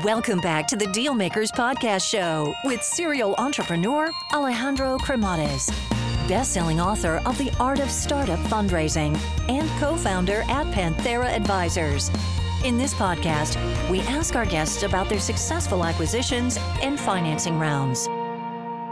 Welcome back to the Dealmakers Podcast Show with serial entrepreneur Alejandro Cremades, best-selling author of The Art of Startup Fundraising and co-founder at Panthera Advisors. In this podcast, we ask our guests about their successful acquisitions and financing rounds.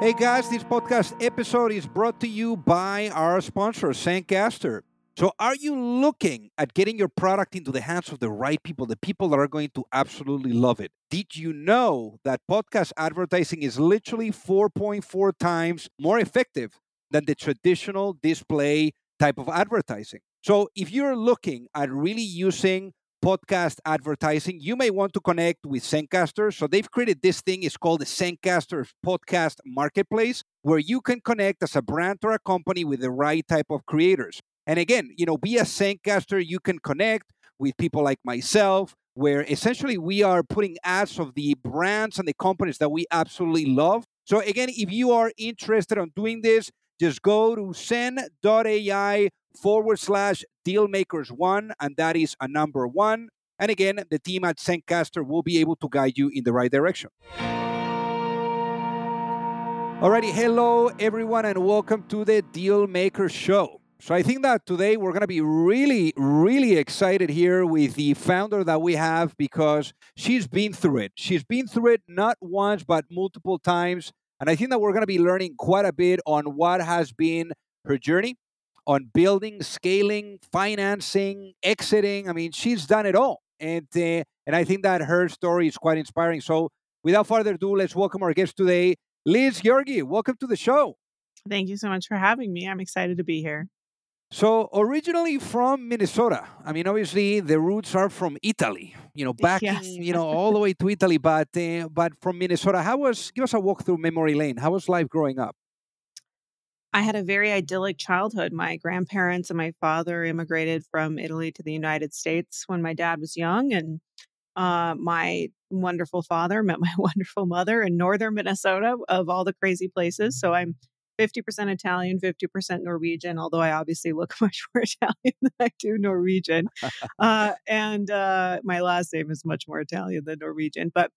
Hey guys, this podcast episode is brought to you by our sponsor, Zencastr. So, are you looking at getting your product into the hands of the right people, the people that are going to absolutely love it? Did you know that podcast advertising is literally 4.4 times more effective than the traditional display type of advertising? So, if you're looking at really using podcast advertising, you may want to connect with Zencastr. So they've created this thing, it's called the Zencastr Podcast Marketplace, where you can connect as a brand or a company with the right type of creators. And again, you know, via Zencastr, you can connect with people like myself, where essentially we are putting ads of the brands and the companies that we absolutely love. So again, if you are interested in doing this, just go to zen.ai forward slash dealmakers one, and that is a number one. And again, the team at Zencastr will be able to guide you in the right direction. Alrighty, hello everyone, and welcome to the Dealmaker Show. So I think that today we're going to be really, really excited here with the founder that we have because she's been through it. She's been through it not once, but multiple times. And I think that we're going to be learning quite a bit on what has been her journey on building, scaling, financing, exiting. I mean, she's done it all. And, uh, and I think that her story is quite inspiring. So without further ado, let's welcome our guest today, Liz Giorgi. Welcome to the show. Thank you so much for having me. I'm excited to be here. So originally from Minnesota. I mean, obviously the roots are from Italy. You know, back Yes. in, you know all the way to Italy, but uh, but from Minnesota. How was? Give us a walk through memory lane. How was life growing up? I had a very idyllic childhood. My grandparents and my father immigrated from Italy to the United States when my dad was young, and uh, my wonderful father met my wonderful mother in northern Minnesota, of all the crazy places. So I'm 50% Italian, 50% Norwegian, although I obviously look much more Italian than I do Norwegian. uh, and uh, my last name is much more Italian than Norwegian. But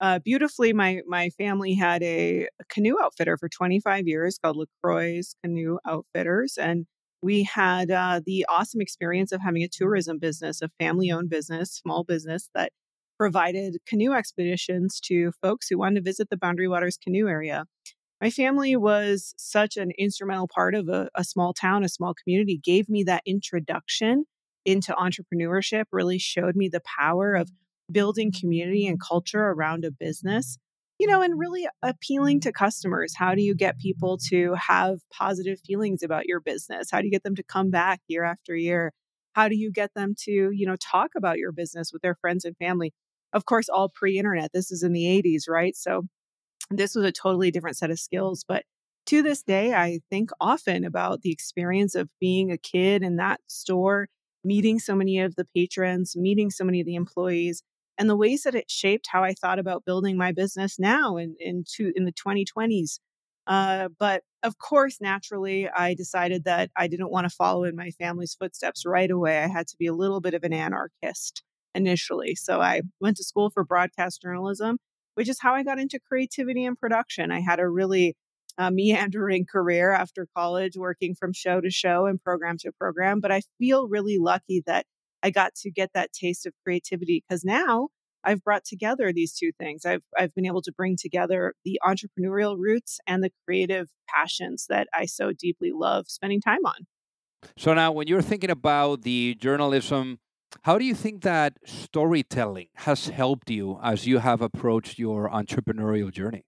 uh, beautifully, my my family had a, a canoe outfitter for 25 years called Lacroix Canoe Outfitters, and we had uh, the awesome experience of having a tourism business, a family owned business, small business that provided canoe expeditions to folks who wanted to visit the Boundary Waters canoe area. My family was such an instrumental part of a, a small town, a small community, gave me that introduction into entrepreneurship, really showed me the power of building community and culture around a business, you know, and really appealing to customers. How do you get people to have positive feelings about your business? How do you get them to come back year after year? How do you get them to, you know, talk about your business with their friends and family? Of course, all pre internet. This is in the 80s, right? So this was a totally different set of skills. But to this day, I think often about the experience of being a kid in that store, meeting so many of the patrons, meeting so many of the employees, and the ways that it shaped how I thought about building my business now in in, two, in the 2020s. Uh, but of course, naturally, I decided that I didn't want to follow in my family's footsteps right away. I had to be a little bit of an anarchist initially. So I went to school for broadcast journalism, which is how I got into creativity and production. I had a really uh, meandering career after college, working from show to show and program to program. But I feel really lucky that I got to get that taste of creativity because now I've brought together these two things. I've I've been able to bring together the entrepreneurial roots and the creative passions that I so deeply love spending time on. So now, when you're thinking about the journalism, how do you think that storytelling has helped you as you have approached your entrepreneurial journey?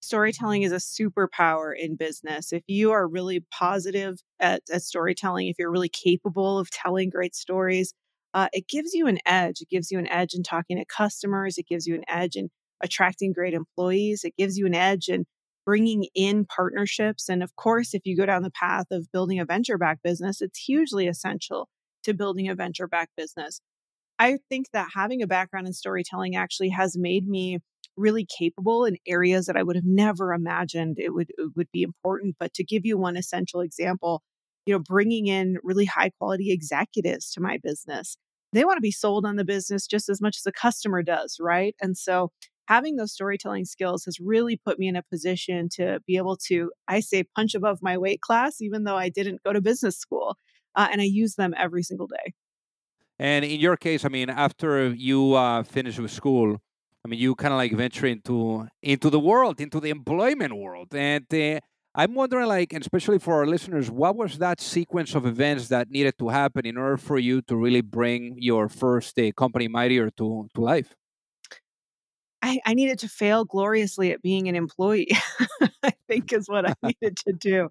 storytelling is a superpower in business. If you are really positive at, at storytelling, if you're really capable of telling great stories, uh, it gives you an edge. It gives you an edge in talking to customers. It gives you an edge in attracting great employees. It gives you an edge in bringing in partnerships. And of course, if you go down the path of building a venture backed business, it's hugely essential to building a venture backed business. I think that having a background in storytelling actually has made me really capable in areas that I would have never imagined it would it would be important. But to give you one essential example, you know, bringing in really high quality executives to my business. they want to be sold on the business just as much as a customer does, right? And so having those storytelling skills has really put me in a position to be able to, I say, punch above my weight class, even though I didn't go to business school. Uh, and I use them every single day. And in your case, I mean, after you uh, finish with school, I mean, you kind of like venture into into the world, into the employment world, and uh, I'm wondering, like, and especially for our listeners, what was that sequence of events that needed to happen in order for you to really bring your first uh, company, Mightier, to to life? I, I needed to fail gloriously at being an employee, I think is what I needed to do.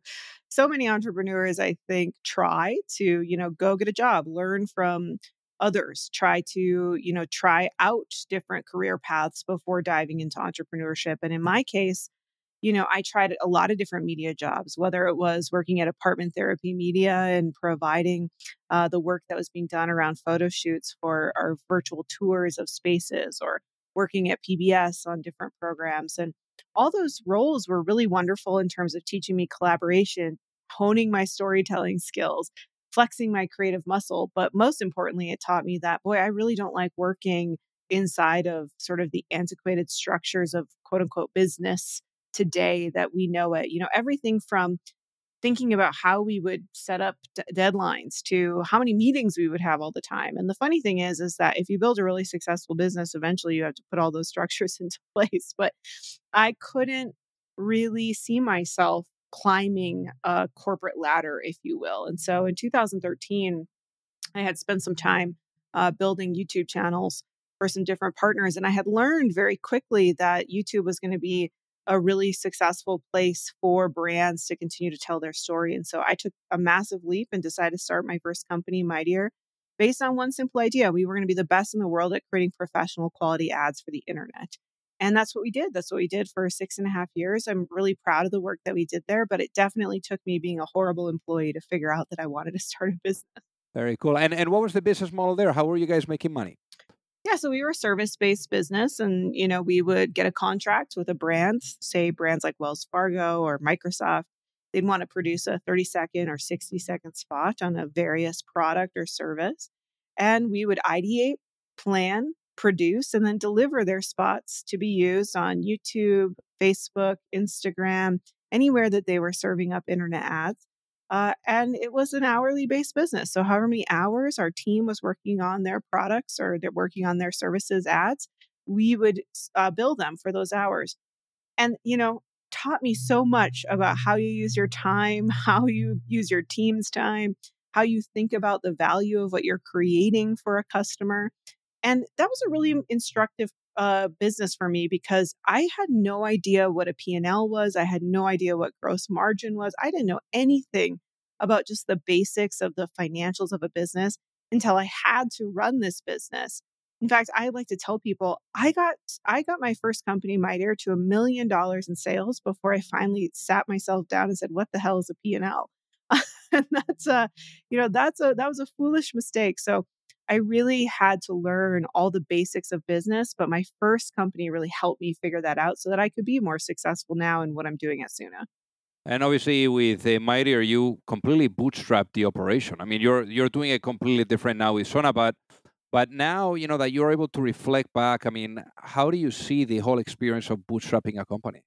So many entrepreneurs, I think, try to, you know, go get a job, learn from others, try to, you know, try out different career paths before diving into entrepreneurship. And in my case, you know, I tried a lot of different media jobs, whether it was working at apartment therapy media and providing uh, the work that was being done around photo shoots for our virtual tours of spaces or working at PBS on different programs. And all those roles were really wonderful in terms of teaching me collaboration, honing my storytelling skills, flexing my creative muscle. But most importantly, it taught me that, boy, I really don't like working inside of sort of the antiquated structures of quote unquote business today that we know it. You know, everything from thinking about how we would set up d- deadlines to how many meetings we would have all the time. And the funny thing is is that if you build a really successful business eventually you have to put all those structures into place, but I couldn't really see myself climbing a corporate ladder if you will. And so in 2013 I had spent some time uh, building YouTube channels for some different partners and I had learned very quickly that YouTube was going to be a really successful place for brands to continue to tell their story. And so I took a massive leap and decided to start my first company, Mightier, based on one simple idea. We were going to be the best in the world at creating professional quality ads for the internet. And that's what we did. That's what we did for six and a half years. I'm really proud of the work that we did there, but it definitely took me being a horrible employee to figure out that I wanted to start a business. Very cool. And and what was the business model there? How were you guys making money? Yeah, so we were a service-based business and you know, we would get a contract with a brand, say brands like Wells Fargo or Microsoft. They'd want to produce a 30 second or 60 second spot on a various product or service. And we would ideate, plan, produce, and then deliver their spots to be used on YouTube, Facebook, Instagram, anywhere that they were serving up internet ads. Uh, and it was an hourly based business. So, however many hours our team was working on their products or they're working on their services ads, we would uh, bill them for those hours. And, you know, taught me so much about how you use your time, how you use your team's time, how you think about the value of what you're creating for a customer. And that was a really instructive business for me because I had no idea what a P&L was. I had no idea what gross margin was. I didn't know anything about just the basics of the financials of a business until I had to run this business. In fact, I like to tell people I got I got my first company, Mightier, to a million dollars in sales before I finally sat myself down and said, "What the hell is a P&L?" and that's a, you know, that's a that was a foolish mistake. So I really had to learn all the basics of business, but my first company really helped me figure that out so that I could be more successful now in what I'm doing at Soona. And obviously, with uh, Mightier, you completely bootstrapped the operation. I mean, you're you're doing it completely different now with Soona, but but now you know that you're able to reflect back. I mean, how do you see the whole experience of bootstrapping a company?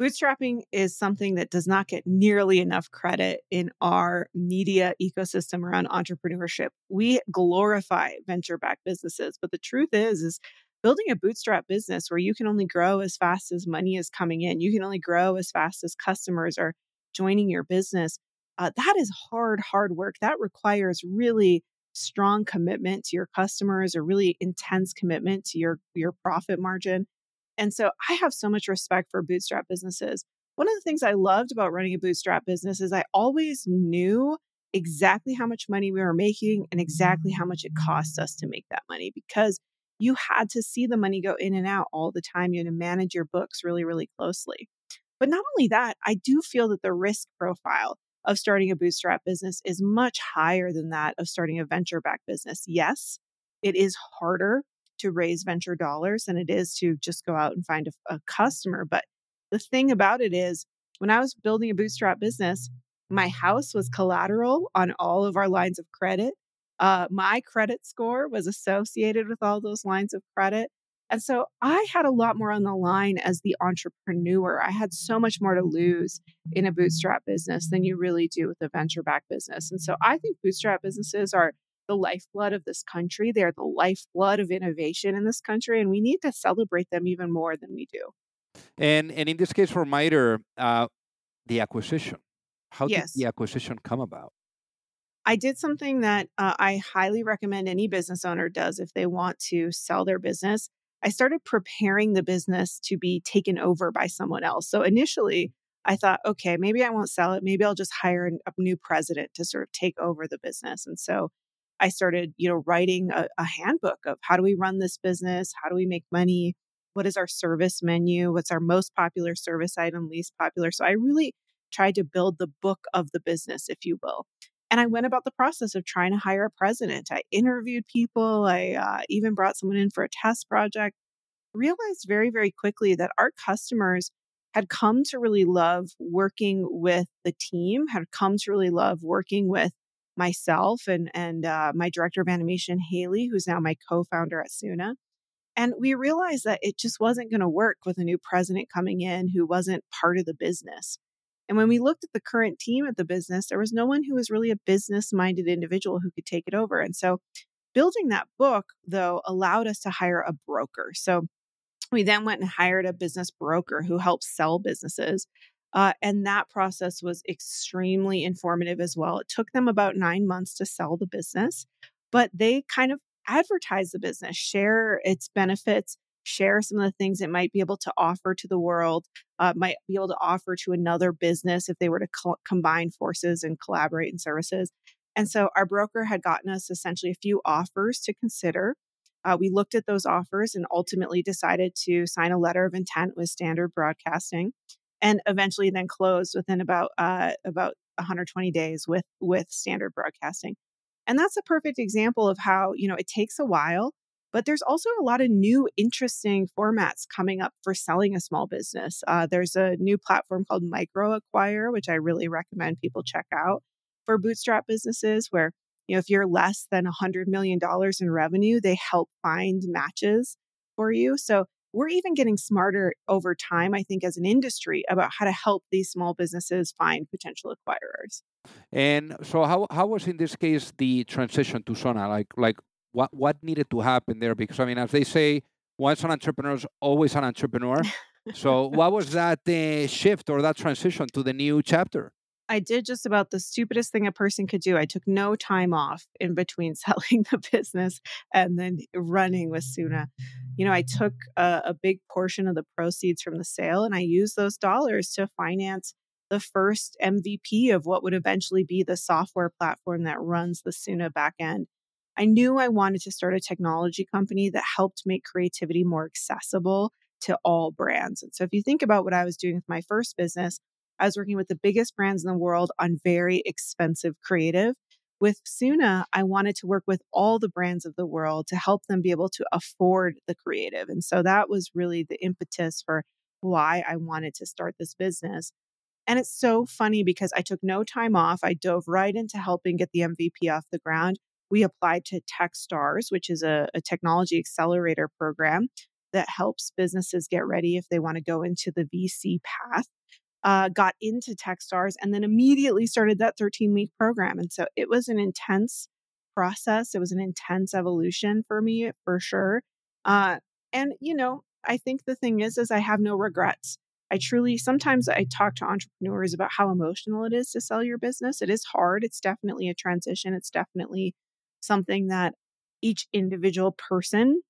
Bootstrapping is something that does not get nearly enough credit in our media ecosystem around entrepreneurship. We glorify venture-backed businesses, but the truth is is building a bootstrap business where you can only grow as fast as money is coming in, you can only grow as fast as customers are joining your business. Uh, that is hard, hard work. That requires really strong commitment to your customers, a really intense commitment to your your profit margin. And so I have so much respect for bootstrap businesses. One of the things I loved about running a bootstrap business is I always knew exactly how much money we were making and exactly how much it cost us to make that money because you had to see the money go in and out all the time. You had to manage your books really, really closely. But not only that, I do feel that the risk profile of starting a bootstrap business is much higher than that of starting a venture backed business. Yes, it is harder to raise venture dollars than it is to just go out and find a, a customer. But the thing about it is, when I was building a bootstrap business, my house was collateral on all of our lines of credit. Uh, my credit score was associated with all those lines of credit. And so I had a lot more on the line as the entrepreneur. I had so much more to lose in a bootstrap business than you really do with a venture backed business. And so I think bootstrap businesses are the lifeblood of this country. They're the lifeblood of innovation in this country, and we need to celebrate them even more than we do. And and in this case for MITRE, uh, the acquisition. How yes. did the acquisition come about? I did something that uh, I highly recommend any business owner does if they want to sell their business. I started preparing the business to be taken over by someone else. So initially, I thought, okay, maybe I won't sell it. Maybe I'll just hire a new president to sort of take over the business. And so I started, you know, writing a, a handbook of how do we run this business? How do we make money? What is our service menu? What's our most popular service item, least popular? So I really tried to build the book of the business, if you will. And I went about the process of trying to hire a president. I interviewed people. I uh, even brought someone in for a test project. Realized very, very quickly that our customers had come to really love working with the team, had come to really love working with myself and and uh, my director of animation Haley, who's now my co-founder at Soona. And we realized that it just wasn't going to work with a new president coming in who wasn't part of the business. And when we looked at the current team at the business, there was no one who was really a business minded individual who could take it over. And so building that book, though, allowed us to hire a broker. So we then went and hired a business broker who helps sell businesses. Uh, and that process was extremely informative as well. It took them about nine months to sell the business, but they kind of advertise the business, share its benefits, share some of the things it might be able to offer to the world, uh, might be able to offer to another business if they were to co- combine forces and collaborate in services. And so our broker had gotten us essentially a few offers to consider. Uh, we looked at those offers and ultimately decided to sign a letter of intent with Standard Broadcasting and eventually then closed within about uh, about 120 days with with standard broadcasting. And that's a perfect example of how you know it takes a while but there's also a lot of new interesting formats coming up for selling a small business. Uh, there's a new platform called MicroAcquire which i really recommend people check out for bootstrap businesses where you know if you're less than $100 million in revenue they help find matches for you. So we're even getting smarter over time, I think, as an industry about how to help these small businesses find potential acquirers. And so, how, how was in this case the transition to Soona? Like, like what, what needed to happen there? Because, I mean, as they say, once an entrepreneur is always an entrepreneur. so, what was that uh, shift or that transition to the new chapter? I did just about the stupidest thing a person could do. I took no time off in between selling the business and then running with Soona. You know, I took a, a, big portion of the proceeds from the sale and I used those dollars to finance the first MVP of what would eventually be the software platform that runs the Soona backend. I knew I wanted to start a technology company that helped make creativity more accessible to all brands. And so if you think about what I was doing with my first business, I was working with the biggest brands in the world on very expensive creative. With Soona, I wanted to work with all the brands of the world to help them be able to afford the creative. And so that was really the impetus for why I wanted to start this business. And it's so funny because I took no time off. I dove right into helping get the MVP off the ground. We applied to Techstars, which is a, a technology accelerator program that helps businesses get ready if they want to go into the VC path uh, got into Techstars and then immediately started that 13 week program. And so it was an intense process. It was an intense evolution for me for sure. Uh, and you know, I think the thing is, is I have no regrets. I truly sometimes I talk to entrepreneurs about how emotional it is to sell your business. It is hard. It's definitely a transition. It's definitely something that each individual person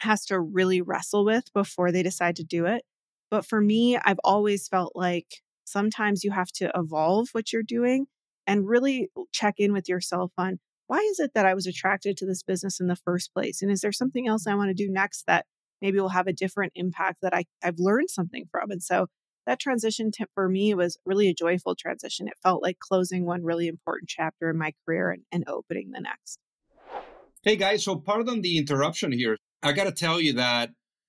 has to really wrestle with before they decide to do it. But for me, I've always felt like sometimes you have to evolve what you're doing and really check in with yourself on why is it that I was attracted to this business in the first place? And is there something else I want to do next that maybe will have a different impact that I, I've learned something from? And so that transition to, for me was really a joyful transition. It felt like closing one really important chapter in my career and, and opening the next. Hey guys, so pardon the interruption here. I got to tell you that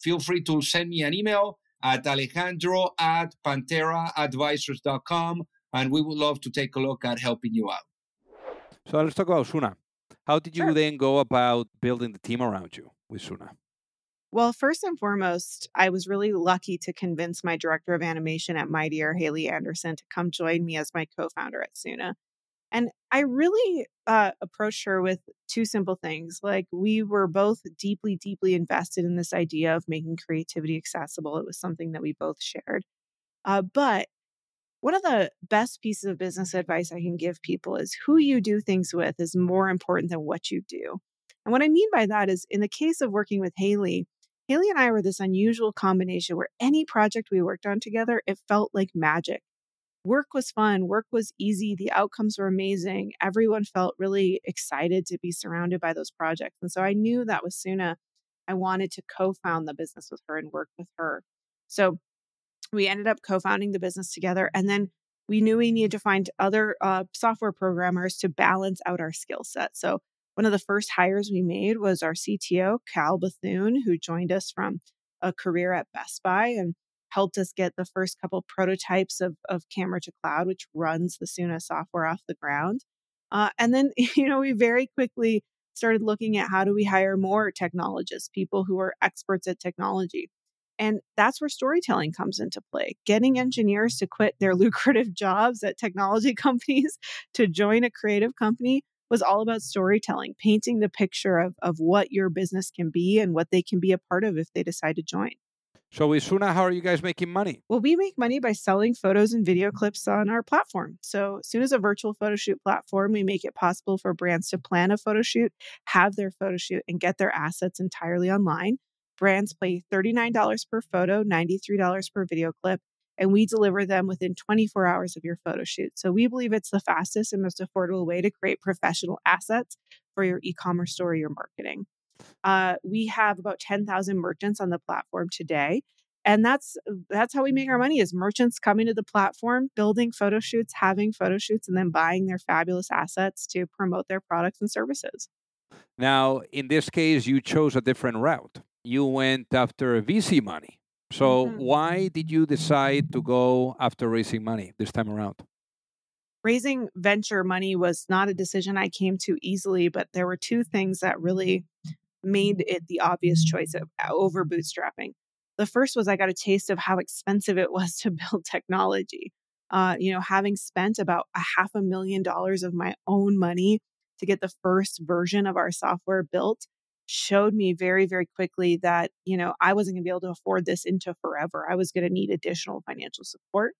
feel free to send me an email at alejandro at pantheraadvisors.com and we would love to take a look at helping you out. So let's talk about Soona. How did you Sure. then go about building the team around you with Soona? Well, first and foremost, I was really lucky to convince my director of animation at Mightier, Haley Anderson, to come join me as my co founder at Soona. And I really uh, approached her with two simple things. Like, we were both deeply, deeply invested in this idea of making creativity accessible. It was something that we both shared. Uh, but one of the best pieces of business advice I can give people is who you do things with is more important than what you do. And what I mean by that is in the case of working with Haley, Haley and I were this unusual combination where any project we worked on together, it felt like magic. Work was fun, work was easy, the outcomes were amazing. Everyone felt really excited to be surrounded by those projects. And so I knew that with Soona, I wanted to co found the business with her and work with her. So we ended up co founding the business together. And then we knew we needed to find other uh, software programmers to balance out our skill set. So one of the first hires we made was our CTO, Cal Bethune, who joined us from a career at Best Buy and helped us get the first couple prototypes of, of Camera to Cloud, which runs the Soona software off the ground. Uh, and then, you know, we very quickly started looking at how do we hire more technologists, people who are experts at technology. And that's where storytelling comes into play. Getting engineers to quit their lucrative jobs at technology companies to join a creative company was all about storytelling, painting the picture of, of what your business can be and what they can be a part of if they decide to join. So with Soona, how are you guys making money? Well, we make money by selling photos and video clips on our platform. So, as soon as a virtual photo shoot platform, we make it possible for brands to plan a photo shoot, have their photo shoot, and get their assets entirely online. Brands pay $39 per photo, $93 per video clip, and we deliver them within 24 hours of your photo shoot. So, we believe it's the fastest and most affordable way to create professional assets for your e commerce store or your marketing. Uh, we have about 10,000 merchants on the platform today. And that's that's how we make our money is merchants coming to the platform, building photo shoots, having photo shoots, and then buying their fabulous assets to promote their products and services. Now, in this case, you chose a different route. You went after VC money. So Mhm. why did you decide to go after raising money this time around? Raising venture money was not a decision I came to easily, but there were two things that really made it the obvious choice of, over bootstrapping. The first was I got a taste of how expensive it was to build technology. Uh, you know, having spent about a half a million dollars of my own money to get the first version of our software built showed me very, very quickly that, you know, I wasn't going to be able to afford this into forever. I was going to need additional financial support.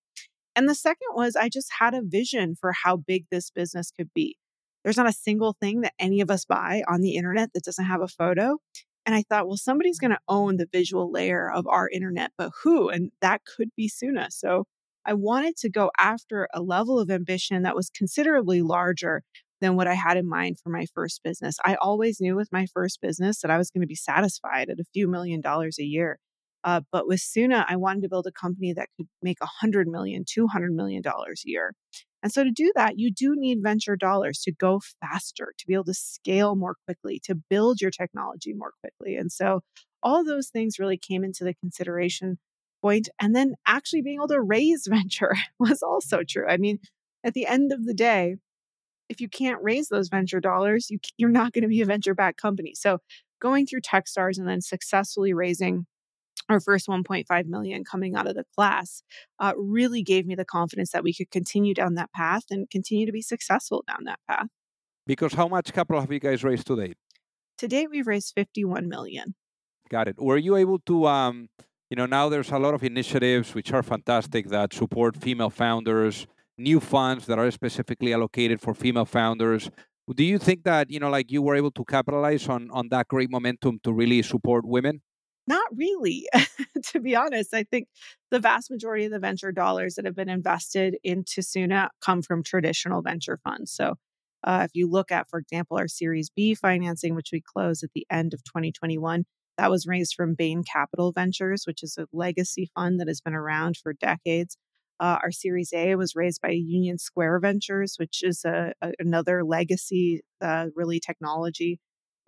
And the second was I just had a vision for how big this business could be. There's not a single thing that any of us buy on the internet that doesn't have a photo. And I thought, well, somebody's going to own the visual layer of our internet, but who? And that could be Soona. So I wanted to go after a level of ambition that was considerably larger than what I had in mind for my first business. I always knew with my first business that I was going to be satisfied at a few million dollars a year. Uh, but with Soona, I wanted to build a company that could make $100 million, $200 million a year. And so to do that, you do need venture dollars to go faster, to be able to scale more quickly, to build your technology more quickly. And so all those things really came into the consideration point. And then actually being able to raise venture was also true. I mean, at the end of the day, if you can't raise those venture dollars, you, you're not going to be a venture backed company. So going through Techstars and then successfully raising our first 1.5 million coming out of the class uh, really gave me the confidence that we could continue down that path and continue to be successful down that path. Because how much capital have you guys raised to date? To date, we've raised 51 million. Got it. Were you able to, um, you know, now there's a lot of initiatives which are fantastic that support female founders, new funds that are specifically allocated for female founders. Do you think that, you know, like you were able to capitalize on on that great momentum to really support women? Not really, to be honest. I think the vast majority of the venture dollars that have been invested into Soona come from traditional venture funds. So, uh, if you look at, for example, our Series B financing, which we closed at the end of 2021, that was raised from Bain Capital Ventures, which is a legacy fund that has been around for decades. Uh, our Series A was raised by Union Square Ventures, which is a, a another legacy, uh, really technology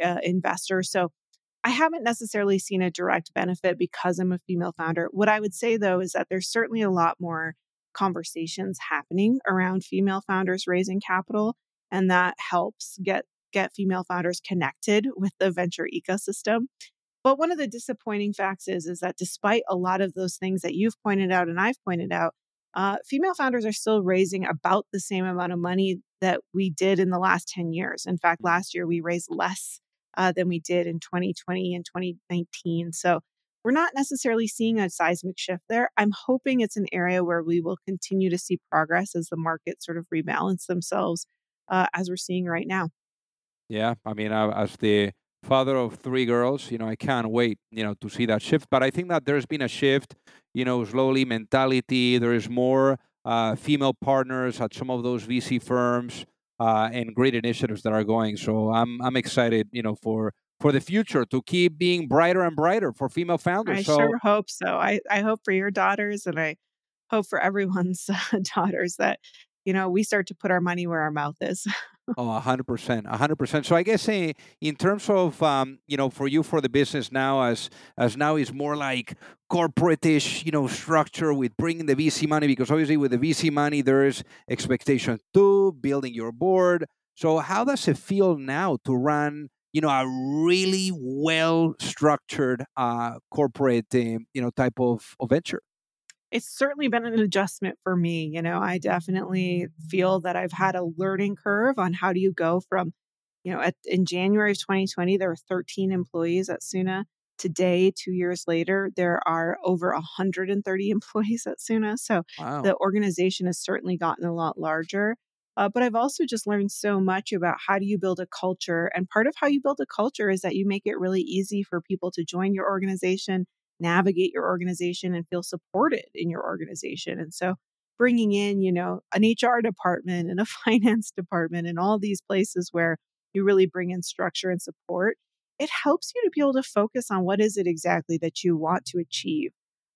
uh, investor. So I haven't necessarily seen a direct benefit because I'm a female founder. What I would say though is that there's certainly a lot more conversations happening around female founders raising capital, and that helps get get female founders connected with the venture ecosystem. But one of the disappointing facts is, is that despite a lot of those things that you've pointed out and I've pointed out, uh, female founders are still raising about the same amount of money that we did in the last 10 years. In fact, mm. last year we raised less uh, than we did in 2020 and 2019. So we're not necessarily seeing a seismic shift there. I'm hoping it's an area where we will continue to see progress as the markets sort of rebalance themselves, uh, as we're seeing right now. Yeah, I mean, uh, as the father of three girls, you know, I can't wait, you know, to see that shift. But I think that there's been a shift, you know, slowly mentality. There is more uh, female partners at some of those VC firms uh, and great initiatives that are going. So I'm I'm excited, you know, for for the future to keep being brighter and brighter for female founders. I so, sure hope so. I I hope for your daughters and I hope for everyone's daughters that you know we start to put our money where our mouth is. oh, hundred percent. So I guess uh, in terms of um, you know for you for the business now as as now is more like corporate-ish, you know, structure with bringing the VC money because obviously with the VC money there's expectation to building your board. So how does it feel now to run? You know, a really well structured uh, corporate, uh, you know, type of, of venture it's certainly been an adjustment for me. You know, I definitely feel that I've had a learning curve on how do you go from, you know, at, in January of 2020, there were 13 employees at Soona. Today, two years later, there are over 130 employees at Soona. So wow. the organization has certainly gotten a lot larger. Uh, but I've also just learned so much about how do you build a culture. And part of how you build a culture is that you make it really easy for people to join your organization navigate your organization and feel supported in your organization. And so bringing in, you know, an HR department and a finance department and all these places where you really bring in structure and support, it helps you to be able to focus on what is it exactly that you want to achieve.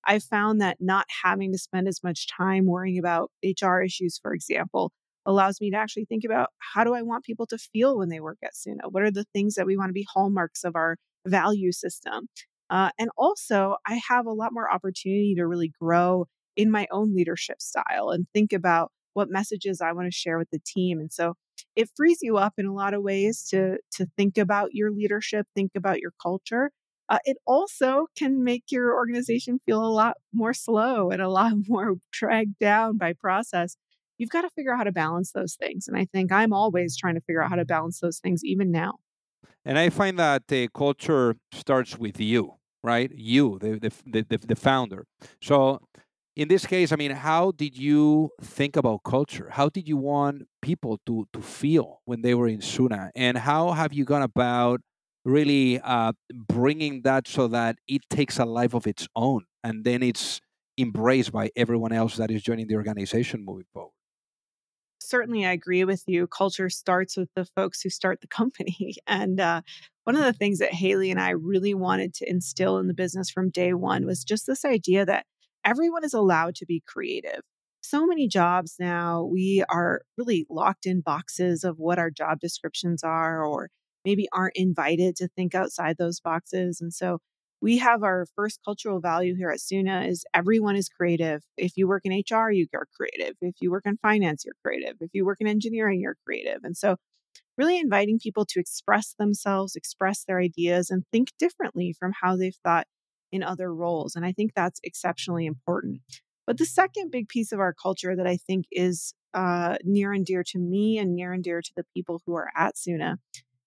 I found that not having to spend as much time worrying about HR issues, for example, allows me to actually think about how do I want people to feel when they work at Soona? What are the things that we want to be hallmarks of our value system? Uh, and also, I have a lot more opportunity to really grow in my own leadership style and think about what messages I want to share with the team. And so it frees you up in a lot of ways to, to think about your leadership, think about your culture. Uh, it also can make your organization feel a lot more slow and a lot more dragged down by process. You've got to figure out how to balance those things. And I think I'm always trying to figure out how to balance those things, even now. And I find that the culture starts with you, right? You, the, the, the, the founder. So in this case, I mean, how did you think about culture? How did you want people to, to feel when they were in Soona? And how have you gone about really uh, bringing that so that it takes a life of its own and then it's embraced by everyone else that is joining the organization moving forward? Certainly I agree with you. Culture starts with the folks who start the company. And uh, one of the things that Haley and I really wanted to instill in the business from day one was just this idea that everyone is allowed to be creative. so many jobs now, we are really locked in boxes of what our job descriptions are, or maybe aren't invited to think outside those boxes. And so we have our first cultural value here at Soona is everyone is creative. If you work in HR, you are creative. If you work in finance, you're creative. If you work in engineering, you're creative. And so really inviting people to express themselves, express their ideas, and think differently from how they've thought in other roles. And I think that's exceptionally important. But the second big piece of our culture that I think is uh, near and dear to me and near and dear to the people who are at Soona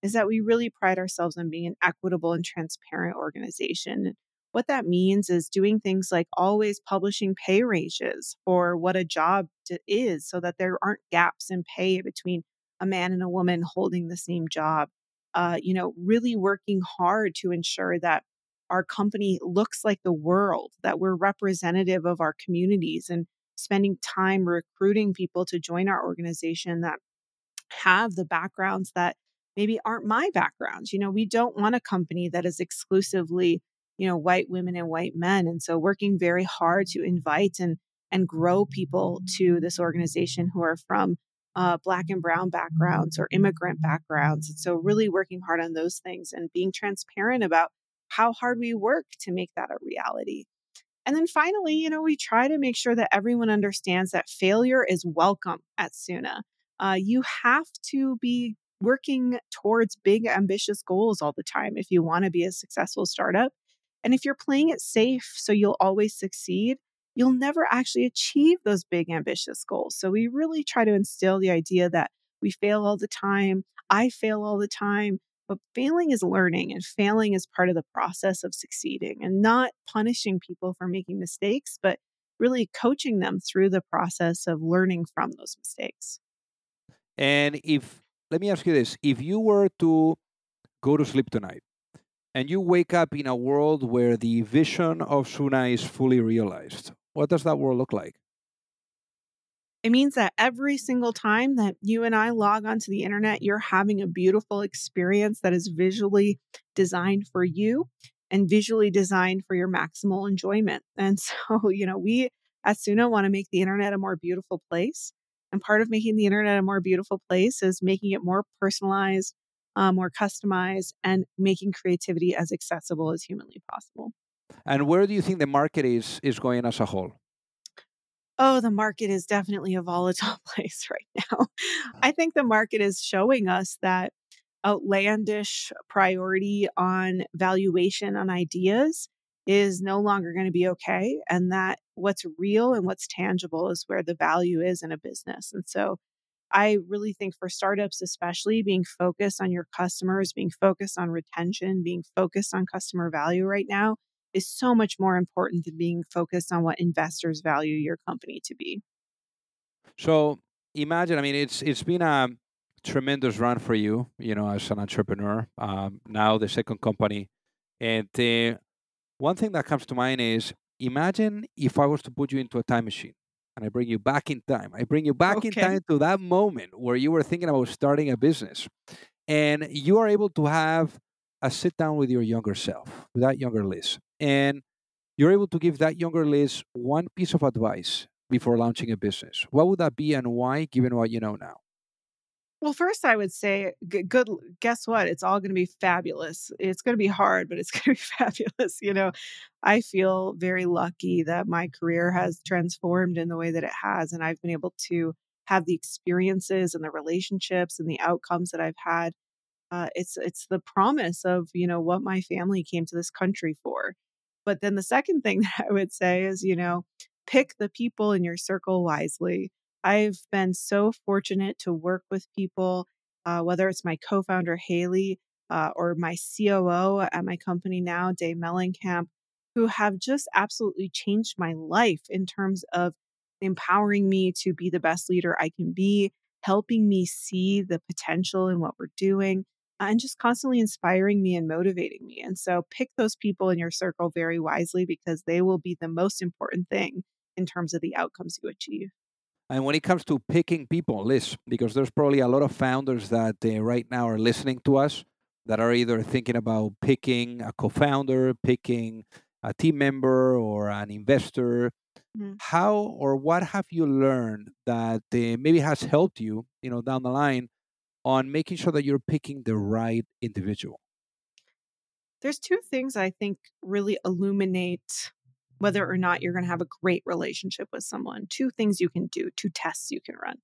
is that we really pride ourselves on being an equitable and transparent organization. What that means is doing things like always publishing pay ranges for what a job is so that there aren't gaps in pay between a man and a woman holding the same job. Uh, you know, really working hard to ensure that our company looks like the world, that we're representative of our communities and spending time recruiting people to join our organization that have the backgrounds that maybe aren't my backgrounds. You know, we don't want a company that is exclusively, you know, white women and white men. And so working very hard to invite and and grow people to this organization who are from uh, black and brown backgrounds or immigrant backgrounds. And so really working hard on those things and being transparent about how hard we work to make that a reality. And then finally, you know, we try to make sure that everyone understands that failure is welcome at Soona. Uh, you have to be working towards big, ambitious goals all the time if you want to be a successful startup. And if you're playing it safe so you'll always succeed, you'll never actually achieve those big, ambitious goals. So we really try to instill the idea that we fail all the time. I fail all the time. But failing is learning and failing is part of the process of succeeding and not punishing people for making mistakes, but really coaching them through the process of learning from those mistakes. And if, let me ask you this if you were to go to sleep tonight and you wake up in a world where the vision of Soona is fully realized, what does that world look like? It means that every single time that you and I log onto the internet, you're having a beautiful experience that is visually designed for you and visually designed for your maximal enjoyment. And so, you know, we at Soona want to make the internet a more beautiful place. And part of making the internet a more beautiful place is making it more personalized, uh, more customized, and making creativity as accessible as humanly possible. And where do you think the market is is going as a whole? oh, the market is definitely a volatile place right now. I think the market is showing us that outlandish priority on valuation on ideas is no longer going to be okay. And that what's real and what's tangible is where the value is in a business. And so I really think for startups, especially being focused on your customers, being focused on retention, being focused on customer value right now is so much more important than being focused on what investors value your company to be. So imagine, I mean, it's it's been a tremendous run for you, you know, as an entrepreneur. Um, now the second company, and uh, one thing that comes to mind is imagine if I was to put you into a time machine and I bring you back in time. I bring you back okay. in time to that moment where you were thinking about starting a business, and you are able to have a sit down with your younger self, with that younger Liz, and you're able to give that younger Liz one piece of advice before launching a business, what would that be and why, given what you know now? Well, first, I would say, good. Guess what? It's all going to be fabulous. It's going to be hard, but it's going to be fabulous. You know, I feel very lucky that my career has transformed in the way that it has, and I've been able to have the experiences and the relationships and the outcomes that I've had. Uh, it's it's the promise of you know what my family came to this country for but then the second thing that I would say is, you know, pick the people in your circle wisely. I've been so fortunate to work with people, uh, whether it's my co founder, Haley, uh, or my COO at my company now, Dave Mellencamp, who have just absolutely changed my life in terms of empowering me to be the best leader I can be, helping me see the potential in what we're doing, and just constantly inspiring me and motivating me. And so pick those people in your circle very wisely because they will be the most important thing in terms of the outcomes you achieve. And when it comes to picking people, Liz, because there's probably a lot of founders that uh, right now are listening to us that are either thinking about picking a co founder, picking a team member, or an investor. Mm. How or what have you learned that uh, maybe has helped you, you know, down the line on making sure that you're picking the right individual? There's two things I think really illuminate whether or not you're going to have a great relationship with someone. Two things you can do, two tests you can run.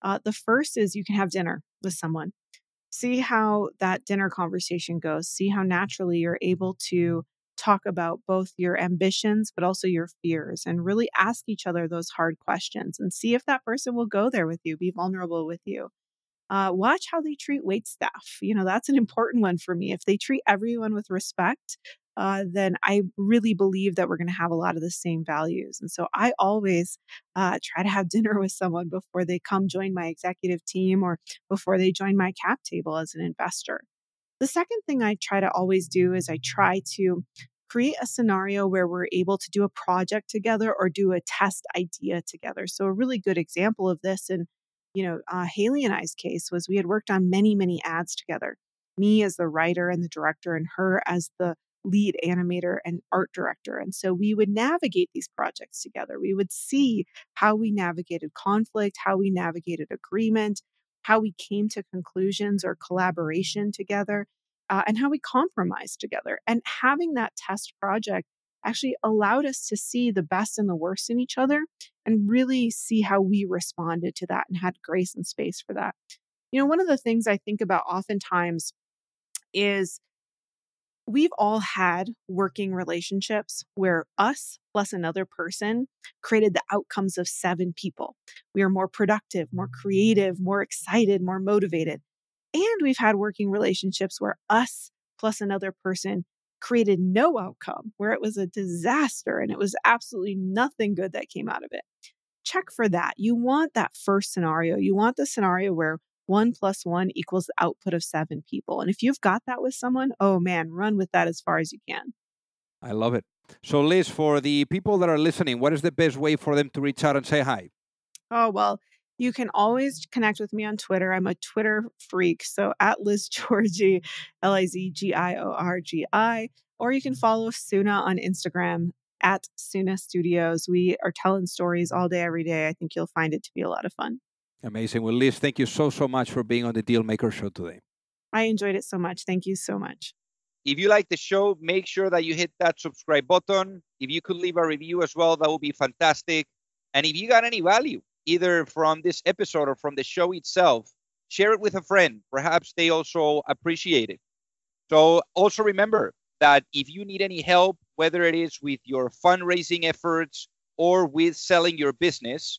Uh, the first is you can have dinner with someone. See how that dinner conversation goes. See how naturally you're able to talk about both your ambitions, but also your fears, and really ask each other those hard questions and see if that person will go there with you, be vulnerable with you. Uh, watch how they treat wait staff. You know, that's an important one for me. If they treat everyone with respect, uh, then I really believe that we're going to have a lot of the same values. And so I always uh, try to have dinner with someone before they come join my executive team or before they join my cap table as an investor. The second thing I try to always do is I try to create a scenario where we're able to do a project together or do a test idea together. So, a really good example of this in you know, uh, Haley and I's case was we had worked on many, many ads together. Me as the writer and the director, and her as the lead animator and art director. And so we would navigate these projects together. We would see how we navigated conflict, how we navigated agreement, how we came to conclusions or collaboration together, uh, and how we compromised together. And having that test project actually allowed us to see the best and the worst in each other and really see how we responded to that and had grace and space for that. You know, one of the things I think about oftentimes is we've all had working relationships where us plus another person created the outcomes of seven people. We are more productive, more creative, more excited, more motivated. And we've had working relationships where us plus another person created no outcome, where it was a disaster and it was absolutely nothing good that came out of it. Check for that. You want that first scenario. You want the scenario where one plus one equals the output of seven people. And if you've got that with someone, oh man, run with that as far as you can. I love it. So, Liz, for the people that are listening, what is the best way for them to reach out and say hi? Oh, well, you can always connect with me on Twitter. I'm a Twitter freak. So at Liz Giorgi, L I Z G I O R G I. Or you can follow Soona on Instagram at Soona Studios. We are telling stories all day, every day. I think you'll find it to be a lot of fun. Amazing. Well, Liz, thank you so, so much for being on the Dealmaker Show today. I enjoyed it so much. Thank you so much. If you like the show, make sure that you hit that subscribe button. If you could leave a review as well, that would be fantastic. And if you got any value, either from this episode or from the show itself, share it with a friend. Perhaps they also appreciate it. So also remember that if you need any help, whether it is with your fundraising efforts or with selling your business,